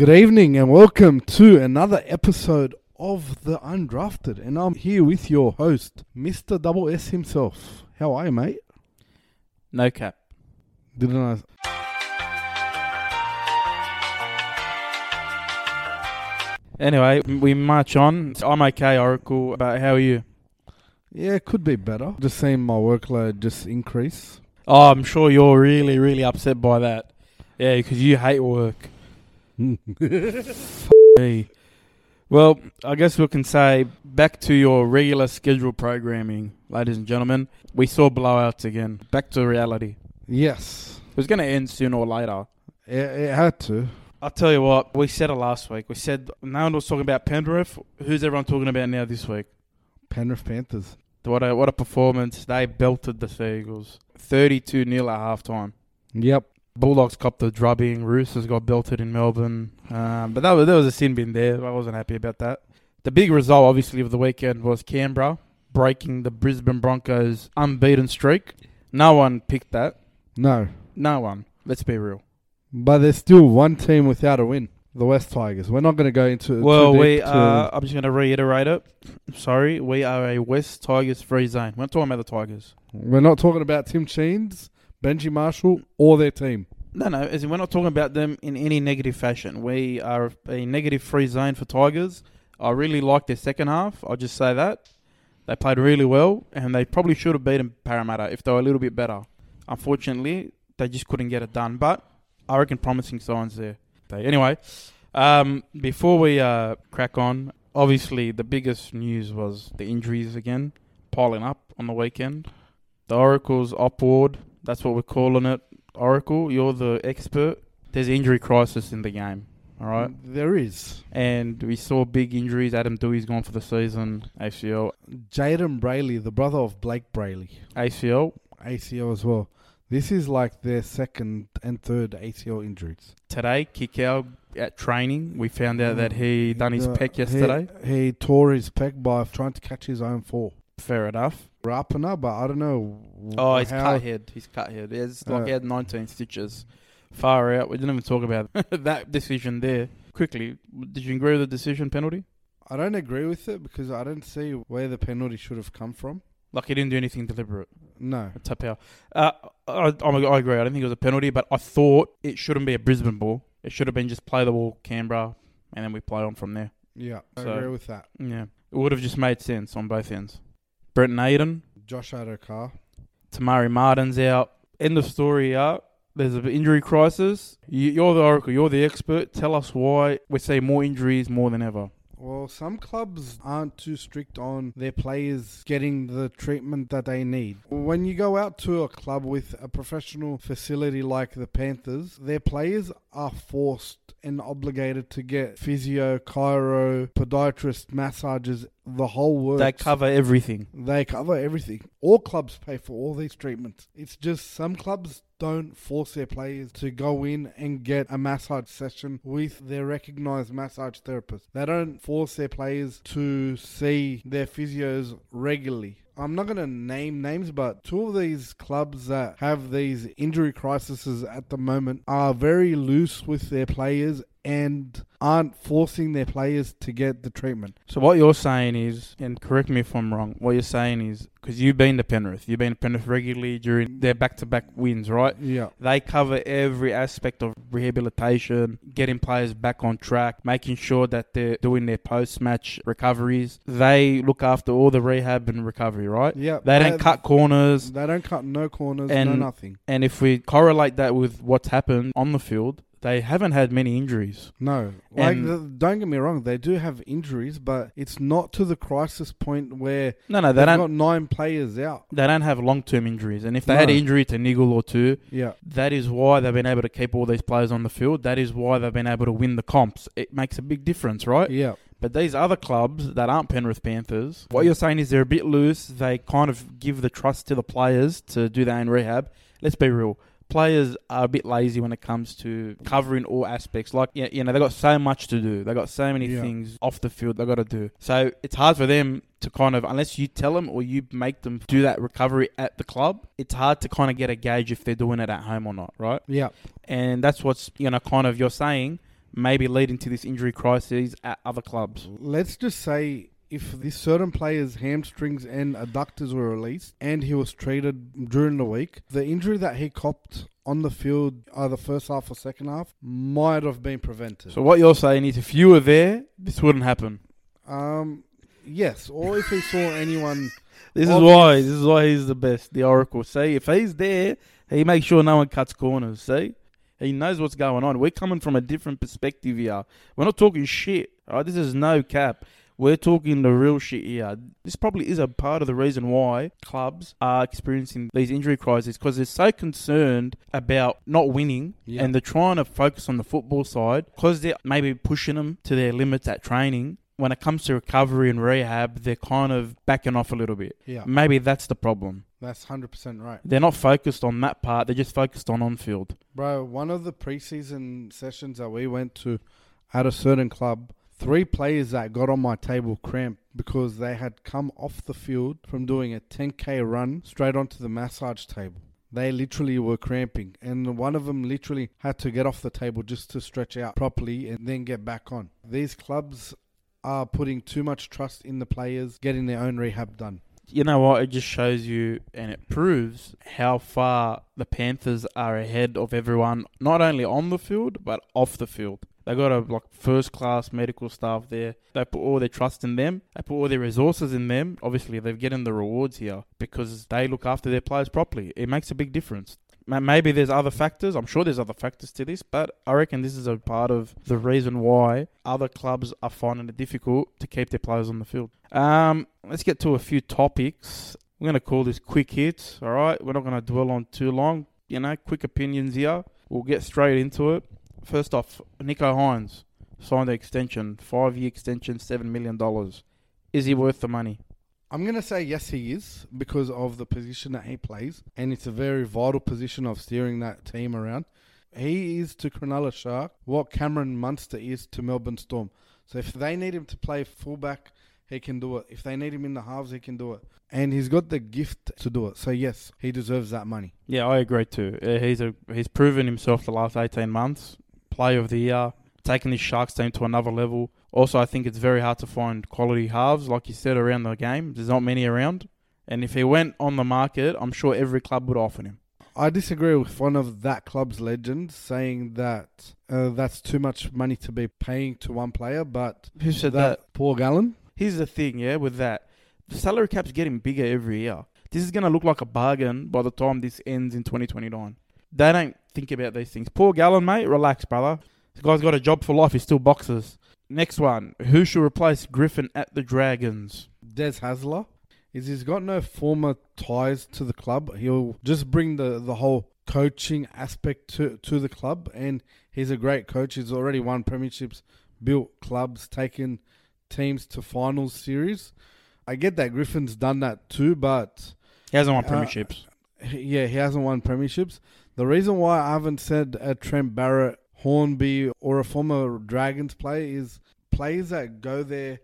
Good evening and welcome to another episode of The Undrafted. And I'm here with your host, Mr. Double S himself. How are you, mate? No cap. Didn't I? Anyway, we march on. I'm okay, Oracle. But how are you? Yeah, it could be better. Just seeing my workload just increase. Oh, I'm sure you're really, really upset by that. Yeah, because you hate work. Hey. Well, I guess we can say back to your regular schedule programming, ladies and gentlemen. We saw blowouts again. Back to reality. yes, It was going to end sooner or later. it, it had to. I'll tell you what, we said it last week. We said no one was talking about Penrith. Who's everyone talking about now this week? Penrith Panthers. What a what a performance! They belted the Seagulls, thirty-two 0 at halftime. Yep. Bulldogs copped the drubbing. Roosters got belted in Melbourne, um, but that was, there was a sin bin there. I wasn't happy about that. The big result, obviously, of the weekend was Canberra breaking the Brisbane Broncos' unbeaten streak. No one picked that. No. No one. Let's be real. But there's still one team without a win. The West Tigers. We're not going to go into Well, too deep we to- are. I'm just going to reiterate it. Sorry, we are a West Tigers free zone. We're not talking about the Tigers. We're not talking about Tim Sheens, Benji Marshall, or their team. No, no, as in we're not talking about them in any negative fashion. We are a negative free zone for Tigers. I really like their second half. I'll just say that. They played really well, and they probably should have beaten Parramatta if they were a little bit better. Unfortunately, they just couldn't get it done. But I reckon promising signs there. Anyway, um, before we uh, crack on, obviously the biggest news was the injuries again piling up on the weekend. The Oracle's upward. That's what we're calling it. Oracle, you're the expert. There's injury crisis in the game. All right. There is. And we saw big injuries. Adam Doueihi's gone for the season. ACL. Jayden Brailey, the brother of Blayke Brailey. ACL. ACL as well. This is like their second and third ACL injuries. Today, Kikau at training, we found out mm. that he done his The- uh, pec he- yesterday. He, tore his pec by trying to catch his own fall. Fair enough. Rapana, but I don't know. Oh, he's how, cut head. He's cut head. It's like Uh, he had 19 stitches. Far out. We didn't even talk about that decision there. Quickly, did you agree with the decision penalty? I don't agree with it because I don't see where the penalty should have come from. Like he didn't do anything deliberate. No. Tapau. Uh, I, I, I agree. I don't think it was a penalty, but I thought it shouldn't be a Brisbane ball. It should have been just play the ball, Canberra, and then we play on from there. Yeah, I So- agree with that. Yeah, it would have just made sense on both ends. Brent Naden, Josh Addo-Carr. Tamari Martin's out. End of story. Out. There's an injury crisis. You, you're the oracle. You're the expert. Tell us why we're seeing more injuries more than ever. Well, some clubs aren't too strict on their players getting the treatment that they need. When you go out to a club with a professional facility like the Panthers, their players are forced and obligated to get physio, chiro, podiatrist, massages, the whole works. They cover everything. They cover everything. All clubs pay for all these treatments. It's just some clubs don't force their players to go in and get a massage session with their recognized massage therapist. They don't force their players to see their physios regularly. I'm not going to name names, but two of these clubs that have these injury crises at the moment are very loose with their players and aren't forcing their players to get the treatment. So what you're saying is, and correct me if I'm wrong, what you're saying is, because you've been to Penrith, you've been to Penrith regularly during their back-to-back wins, right? Yeah. They cover every aspect of rehabilitation, getting players back on track, making sure that they're doing their post-match recoveries. They look after all the rehab and recovery, right? Yeah. They don't cut corners. They don't cut no corners, no And- nothing. And if we correlate that with what's happened on the field, they haven't had many injuries. No, like And- the, don't get me wrong, they do have injuries, but it's not to the crisis point where No, no, they've don't. got nine players out. They don't have long-term injuries, and if they had No. an injury to niggle or two, Yeah, That is why they've been able to keep all these players on the field. That is why they've been able to win the comps. It makes a big difference, right? yeah, But these other clubs that aren't Penrith Panthers, mm. what you're saying is they're a bit loose. They kind of give the trust to the players to do their own rehab. Let's be real. Players are a bit lazy when it comes to covering all aspects. Like, yeah, you know, they've got so much to do. They've got so many Yeah. things off the field they've got to do. So it's hard for them to kind of, unless you tell them or you make them do that recovery at the club, it's hard to kind of get a gauge if they're doing it at home or not, right? yeah. and that's what's you know kind of you're saying maybe leading to this injury crisis at other clubs. Let's just say if this certain player's hamstrings and adductors were released and he was treated during the week, the injury that he copped on the field, either first half or second half, might have been prevented. So what you're saying is, if you were there, this wouldn't happen. Um, yes, or if he saw anyone, This is why. This is why he's the best. The Oracle. See, if he's there, he makes sure no one cuts corners. See, he knows what's going on. We're coming from a different perspective here. We're not talking shit. All right, this is no cap. We're talking the real shit here. This probably is a part of the reason why clubs are experiencing these injury crises because they're so concerned about not winning Yeah. and they're trying to focus on the football side because they're maybe pushing them to their limits at training. When it comes to recovery and rehab, they're kind of backing off a little bit. yeah, Maybe that's the problem. that's hundred percent right, They're not focused on that part. They're just focused on on field. bro. One of the preseason sessions that we went to at a certain club, three players that got on my table cramp because they had come off the field from doing a 10k run straight onto the massage table. They literally were cramping, and one of them literally had to get off the table just to stretch out properly and then get back on. These clubs are putting too much trust in the players getting their own rehab done. You know what? It just shows you and it proves how far the Panthers are ahead of everyone, not only on the field but off the field. They got a like first class medical staff there. They put all their trust in them. They put all their resources in them. Obviously, they're getting the rewards here because they look after their players properly. It makes a big difference. Maybe there's other factors. I'm sure there's other factors to this, but I reckon this is a part of the reason why other clubs are finding it difficult to keep their players on the field. Um, let's get to a few topics. We're going to call this quick hits. All right, we're not going to dwell on too long. You know, quick opinions here. We'll get straight into it. First off, Nicho Hynes signed the extension, five-year extension, seven million dollars. Is he worth the money? I'm going to say yes, he is because of the position that he plays, and it's a very vital position of steering that team around. He is to Cronulla Shark what Cameron Munster is to Melbourne Storm. So if they need him to play fullback, he can do it. If they need him in the halves, he can do it. And he's got the gift to do it. So yes, he deserves that money. Yeah, I agree too. Uh, he's a he's proven himself the last eighteen months. Player of the year, taking this Sharks team to another level. Also, I think it's very hard to find quality halves, like you said, around the game. There's not many around. And if he went on the market, I'm sure every club would offer him. I disagree with one of that club's legends saying that uh, that's too much money to be paying to one player, but Who said that? Paul Gallen. Here's the thing, yeah, with that. The salary cap's getting bigger every year. This is going to look like a bargain by the time this ends in 2029. They don't think about these things. Poor Gallen, mate, relax, brother. This guy's got a job for life. He still boxes. Next one. Who should replace Griffin at the Dragons? Des Hasler is he's got no former ties to the club. He'll just bring the, the whole coaching aspect to, to the club, and he's a great coach. He's already won premierships, built clubs, taken teams to finals series. I get that Griffin's done that too, but He hasn't won Uh, premierships. he- yeah, he hasn't won premierships. The reason why I haven't said a Trent Barrett, Hornby, or a former Dragons player is players that go there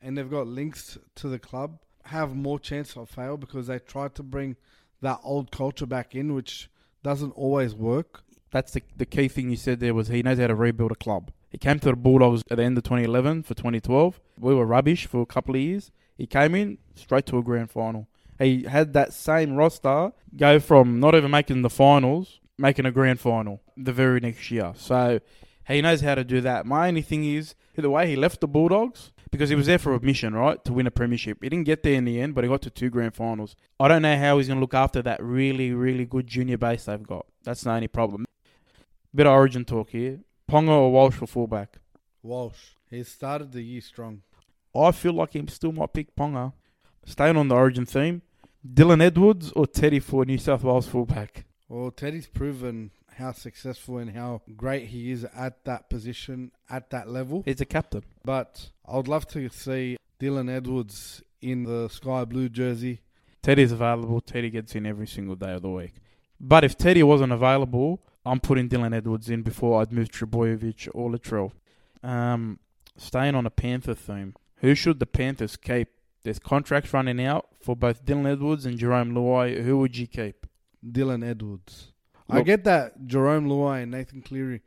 and they've got links to the club have more chance of fail because they try to bring that old culture back in, which doesn't always work. That's the, the key thing you said there was he knows how to rebuild a club. He came to the Bulldogs at the end of 2011 for 2012. We were rubbish for a couple of years. He came in straight to a grand final. He had that same roster go from not even making the finals, making a grand final the very next year. So he knows how to do that. My only thing is the way he left the Bulldogs because he was there for a mission, right, to win a premiership. He didn't get there in the end, but he got to two grand finals. I don't know how he's going to look after that really, really good junior base they've got. That's the only problem. Bit of origin talk here. Ponga or Walsh for fullback? Walsh, he started the year strong. I feel like he still might pick Ponga. Staying on the origin theme, Dylan Edwards or Teddy for New South Wales fullback? Well, Teddy's proven how successful and how great he is at that position, at that level. He's a captain. But I would love to see Dylan Edwards in the sky blue jersey. Teddy's available. Teddy gets in every single day of the week. But if Teddy wasn't available, I'm putting Dylan Edwards in before I'd move Trbojevic or Latrell. Um, staying on a Panther theme, who should the Panthers keep? There's contracts running out for both Dylan Edwards and Jarome Luai. Who would you keep? Dylan Edwards. I get that Jarome Luai and Nathan Cleary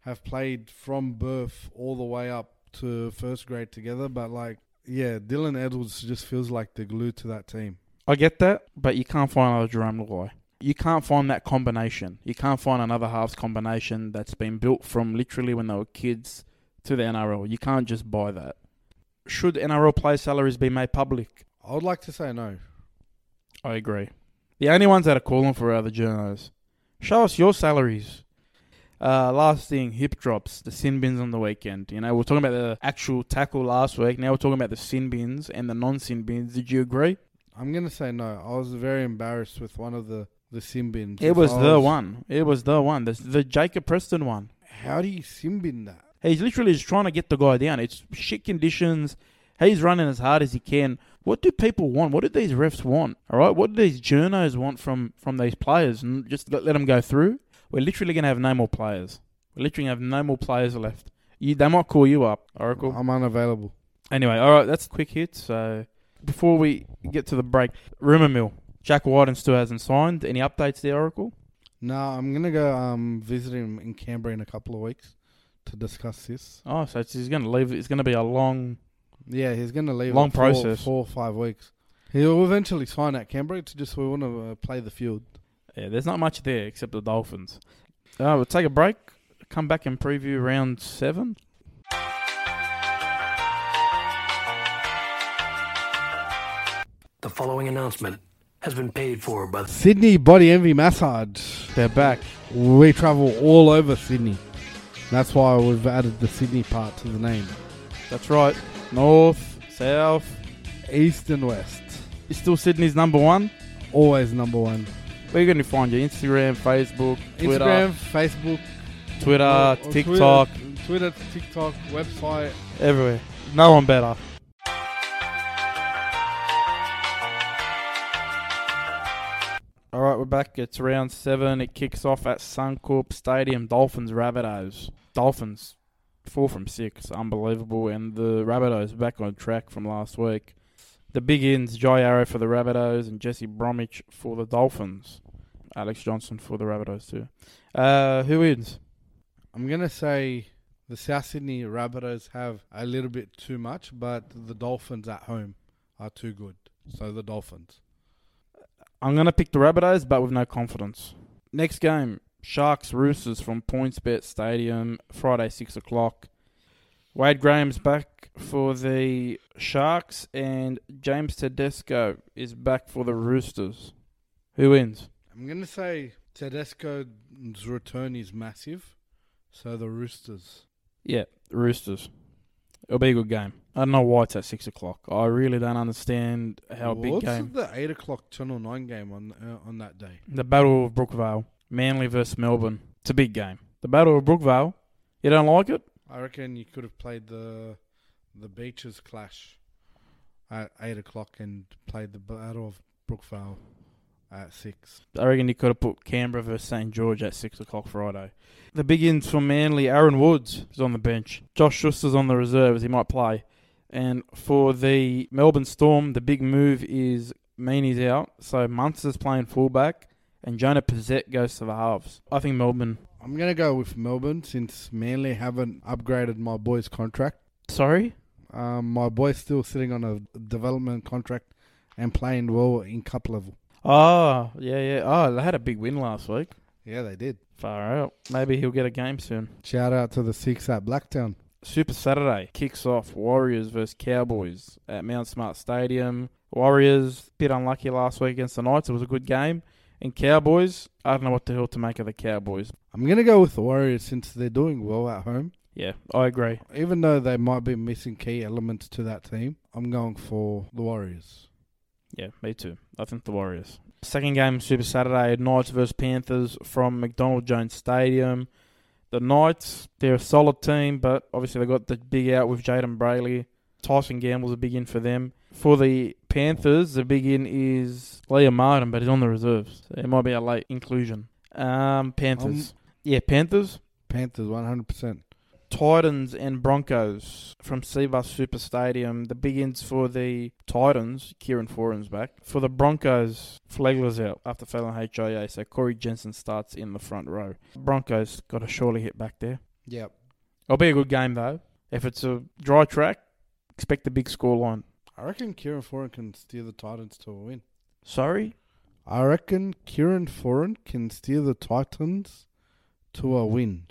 have played from birth all the way up to first grade together. But like, yeah, Dylan Edwards just feels like the glue to that team. I get that, but you can't find another Jarome Luai. You can't find that combination. You can't find another halves combination that's been built from literally when they were kids to the NRL. You can't just buy that. Should NRL player salaries be made public? I would like to say no. I agree. The only ones that are calling for are the journos. Show us your salaries. Uh, last thing, hip drops, the sin bins on the weekend. You know, we are talking about the actual tackle last week. Now we're talking about the sin bins and the non-sin bins. Did you agree? I'm gonna say no. I was very embarrassed with one of the the sin bins. It If was the one. It was the one. The, the Jacob Preston one. How do you sin bin that? He's literally just trying to get the guy down. It's shit conditions. He's running as hard as he can. What do people want? What do these refs want? All right, what do these journos want from from these players? And just let, let them go through. We're literally gonna have no more players. We're literally gonna have no more players left. You, they might call you up, Oracle. I'm unavailable. Anyway, all right, that's a quick hit. So before we get to the break, rumor mill. Jack Wighton still hasn't signed. Any updates there, Oracle? No, I'm gonna go um visit him in Canberra in a couple of weeks to discuss this. Oh, so it's, he's going to leave. It's going to be a long. Yeah, he's gonna leave Long in four- process. four or five weeks. He'll eventually sign at Canberra. It's just we want to uh, play the field. Yeah, there's not much there except the Dolphins. Uh, we'll take a break. Come back and preview round seven. The following announcement has been paid for by Sydney Body Envy Massage. They're back. We travel all over Sydney. That's why we've added the Sydney part to the name. That's right. North, south. East and West. Is still Sydney's number one. Always number one. Where you going to find you? Instagram, Facebook, Twitter, Instagram, Facebook, Twitter, or- or TikTok, Twitter, Twitter, TikTok, website. everywhere. No one better. We're back. It's round seven. It kicks off at Suncorp Stadium. Dolphins, Rabbitohs. Dolphins, four from six. Unbelievable. And the Rabbitohs back on track from last week. The big ins, Jai Arrow for the Rabbitohs and Jesse Bromwich for the Dolphins. Alex Johnson for the Rabbitohs too. Uh, who wins? I'm gonna say the South Sydney Rabbitohs have a little bit too much, but the Dolphins at home are too good. So the Dolphins. I'm going to pick the Rabbitohs, but with no confidence. Next game, Sharks Roosters from PointsBet Stadium, Friday, 6 o'clock. Wade Graham's back for the Sharks, and James Tedesco is back for the Roosters. Who wins? I'm gonna say Tedesco's return is massive. So the Roosters. Yeah, Roosters. It'll be a good game. I don't know why it's at 6 o'clock. I really don't understand how big What's game. the eight o'clock Channel Nine game on uh, on that day? The Battle of Brookvale, Manly versus Melbourne. It's a big game. The Battle of Brookvale. You don't like it? I reckon you could have played the the Beaches clash at eight o'clock and played the Battle of Brookvale at six. I reckon you could have put Canberra versus St George at six o'clock Friday. The big ins for Manly, Aaron Woods is on the bench. Josh Schuster's on the reserves. He might play. And for the Melbourne Storm, the big move is Meaney's out, so Munster's playing fullback, and Jonah Pezet goes to the halves. I think Melbourne. I'm gonna go with Melbourne since Manly haven't upgraded my boy's contract. Sorry, Um, my boy's still sitting on a development contract and playing well in cup level. Oh yeah, yeah. Oh, they had a big win last week. Yeah, they did. Far out. Maybe he'll get a game soon. Shout out to the six at Blacktown. Super Saturday kicks off Warriors versus Cowboys at Mount Smart Stadium. Warriors bit unlucky last week against the Knights. It was a good game. And Cowboys, I don't know what the hell to make of the Cowboys. I'm gonna go with the Warriors since they're doing well at home. Yeah, I agree. Even though they might be missing key elements to that team, I'm going for the Warriors. Yeah, me too. I think the Warriors. Second game, Super Saturday, Knights versus Panthers from McDonald Jones Stadium. The Knights, they're a solid team, but obviously they got the big out with Jayden Brailey. Tyson Gamble's a big in for them. For the Panthers, the big in is Liam Martin, but he's on the reserves. So it might be a late inclusion. Um, Panthers. yeah, Panthers. Panthers, 100%. Titans and Broncos from Cbus Super Stadium. The big ins for the Titans, Kieran Foran's back. For the Broncos, Flegler's out after failing HIA, so Corey Jensen starts in the front row. Broncos got to surely hit back there. Yep. It'll be a good game though. If it's a dry track, expect a big score line. I reckon Kieran Foran can steer the Titans to a win. Sorry, I reckon Kieran Foran can steer the Titans to a win.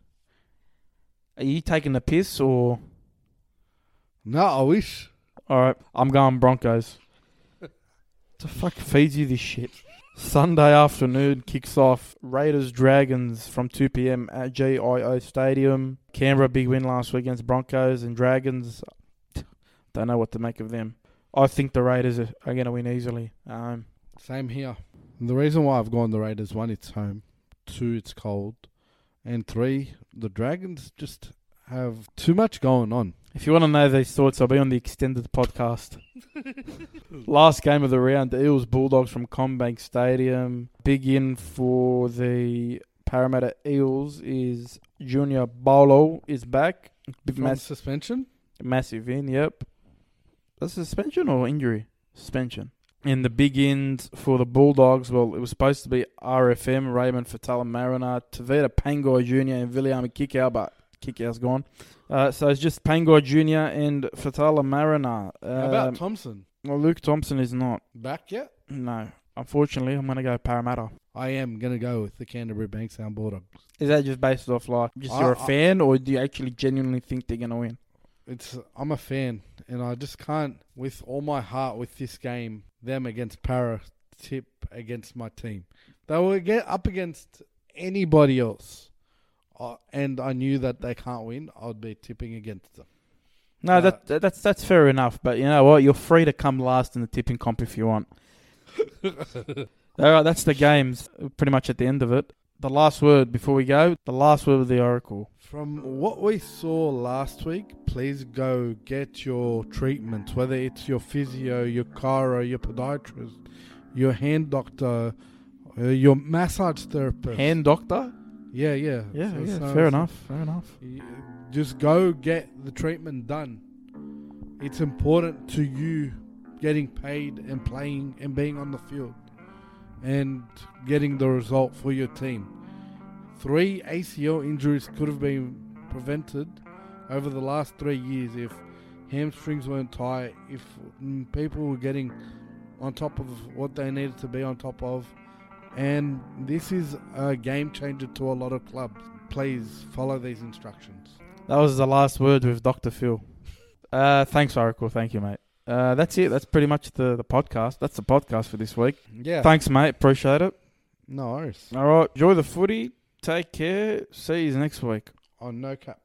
Are you taking the piss or? No, I wish. All right, I'm going Broncos. the fuck feeds you this shit? Sunday afternoon kicks off. Raiders Dragons from 2 p.m. at GIO Stadium. Canberra big win last week against Broncos and Dragons. Don't know what to make of them. I think the Raiders are, are going to win easily. Um, Same here. The reason why I've gone the Raiders one, it's home. Two, it's cold. And three, the Dragons just have too much going on. If you want to know these thoughts, I'll be on the extended podcast. Last game of the round, the Eels Bulldogs from CommBank Stadium. Big in for the Parramatta Eels is Junior Paulo is back. Big From mass, suspension? massive in, yep. A suspension or injury? Suspension. And the big ins for the Bulldogs, well, it was supposed to be RFM, Raymond Fatala Mariner, Tevita Pangai Jr. and Viliami Kikau, but Kikau's gone. Uh, so it's just Pangai Jr. and Fatala Mariner. How about Um, Thompson? well, Luke Thompson is not. Back yet? No. Unfortunately, I'm going to go Parramatta. I am going to go with the Canterbury Bankstown Bulldogs. Is that just based off, like, just I- you're a I- fan, or do you actually genuinely think they're going to win? It's I'm a fan, and I just can't, with all my heart, with this game, them against Para, tip against my team. They will get up against anybody else, uh, and I knew that they can't win. I'd be tipping against them. No, Uh, that, that that's that's fair enough. But you know what? You're free to come last in the tipping comp if you want. All right, that's the games. Pretty much at the end of it. The last word before we go. The last word of the oracle. From what we saw last week, please go get your treatments, whether it's your physio, your chiro, your podiatrist, your hand doctor, uh, your massage therapist. Hand doctor. Yeah, yeah. Yeah, So- yeah. so- fair so enough. Fair enough. Just go get the treatment done. It's important to you getting paid and playing and being on the field and getting the result for your team. Three ACL injuries could have been prevented over the last three years if hamstrings weren't tight, if people were getting on top of what they needed to be on top of. And this is a game changer to a lot of clubs. Please follow these instructions. That was the last word with Doctor Phil. Uh, thanks, Oracle. Thank you, mate. Uh, that's it. That's pretty much the, the podcast. That's the podcast for this week. Yeah. Thanks, mate. Appreciate it. no worries. All right. Enjoy the footy. Take care. See you next week. On no cap.